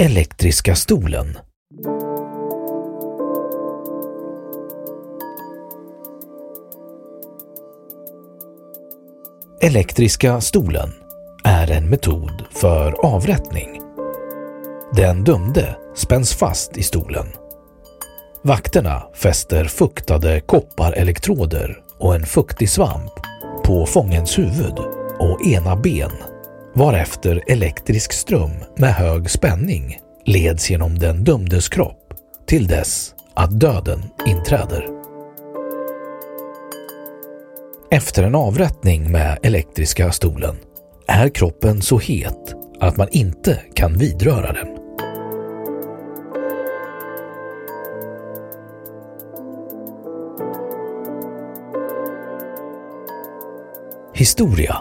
Elektriska stolen. Elektriska stolen är en metod för avrättning. Den dömde spänns fast i stolen. Vakterna fäster fuktade kopparelektroder och en fuktig svamp på fångens huvud och ena ben varefter elektrisk ström med hög spänning leds genom den dömdes kropp till dess att döden inträder. Efter en avrättning med elektriska stolen är kroppen så het att man inte kan vidröra den. Historia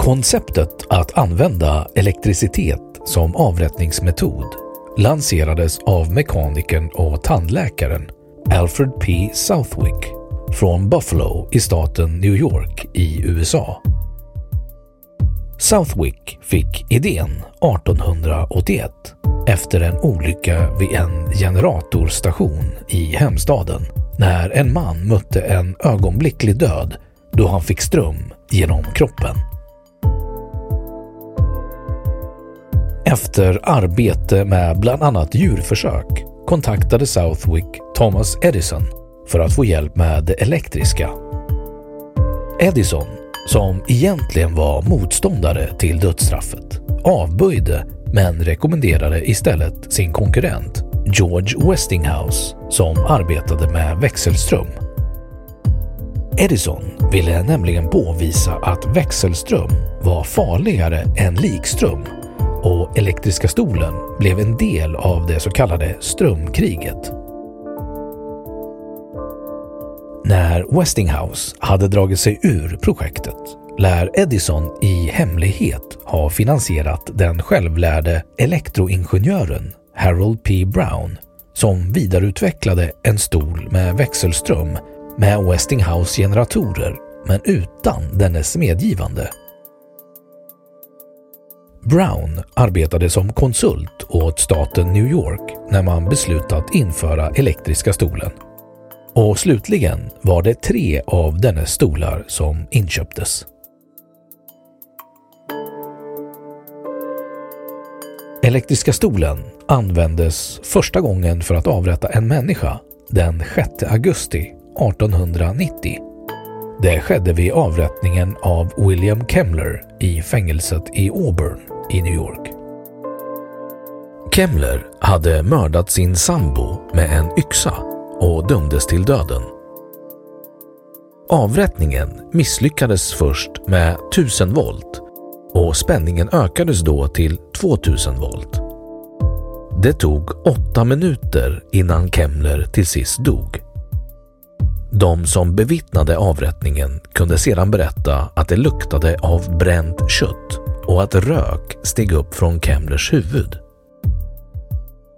Konceptet att använda elektricitet som avrättningsmetod lanserades av mekanikern och tandläkaren Alfred P. Southwick från Buffalo i staten New York i USA. Southwick fick idén 1881 efter en olycka vid en generatorstation i hemstaden när en man mötte en ögonblicklig död då han fick ström genom kroppen. Efter arbete med bland annat djurförsök kontaktade Southwick Thomas Edison för att få hjälp med det elektriska. Edison, som egentligen var motståndare till dödsstraffet, avböjde men rekommenderade istället sin konkurrent George Westinghouse som arbetade med växelström. Edison ville nämligen påvisa att växelström var farligare än likström och elektriska stolen blev en del av det så kallade strömkriget. När Westinghouse hade dragit sig ur projektet lär Edison i hemlighet ha finansierat den självlärde elektroingenjören Harold P. Brown som vidareutvecklade en stol med växelström med Westinghouse generatorer men utan dennes medgivande. Brown arbetade som konsult åt staten New York när man beslutat införa elektriska stolen. Och slutligen var det tre av dennes stolar som inköptes. Elektriska stolen användes första gången för att avrätta en människa den 6 augusti 1890. Det skedde vid avrättningen av William Kemmler i fängelset i Auburn i New York. Kemmler hade mördat sin sambo med en yxa och dömdes till döden. Avrättningen misslyckades först med 1000 volt och spänningen ökades då till 2000 volt. Det tog åtta minuter innan Kemmler till sist dog. De som bevittnade avrättningen kunde sedan berätta att det luktade av bränt kött och att rök steg upp från Kemmlers huvud.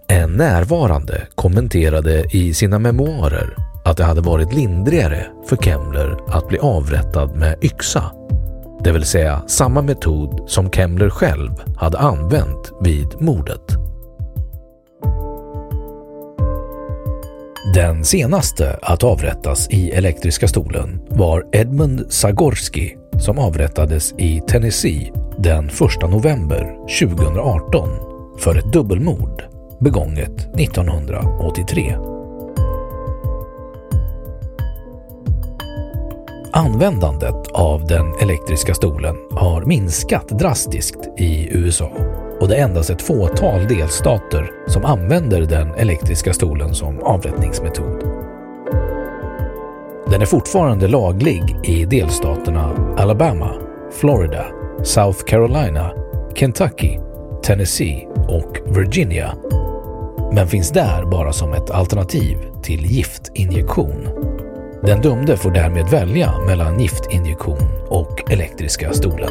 En närvarande kommenterade i sina memoarer att det hade varit lindrigare för Kemmler att bli avrättad med yxa, det vill säga samma metod som Kemmler själv hade använt vid mordet. Den senaste att avrättas i elektriska stolen var Edmund Zagorski som avrättades i Tennessee den 1 november 2018 för ett dubbelmord begånget 1983. Användandet av den elektriska stolen har minskat drastiskt i USA och det är endast ett fåtal delstater som använder den elektriska stolen som avrättningsmetod. Den är fortfarande laglig i delstaterna Alabama, Florida, South Carolina, Kentucky, Tennessee och Virginia men finns där bara som ett alternativ till giftinjektion. Den dömde får därmed välja mellan giftinjektion och elektriska stolen.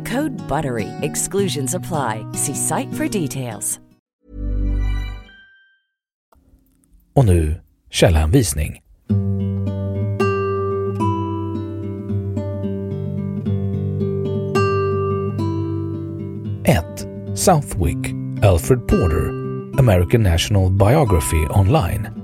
Code BUTTERY. Exclusions apply. See site for details. Och nu. Ett Southwick, Alfred Porter, American National Biography Online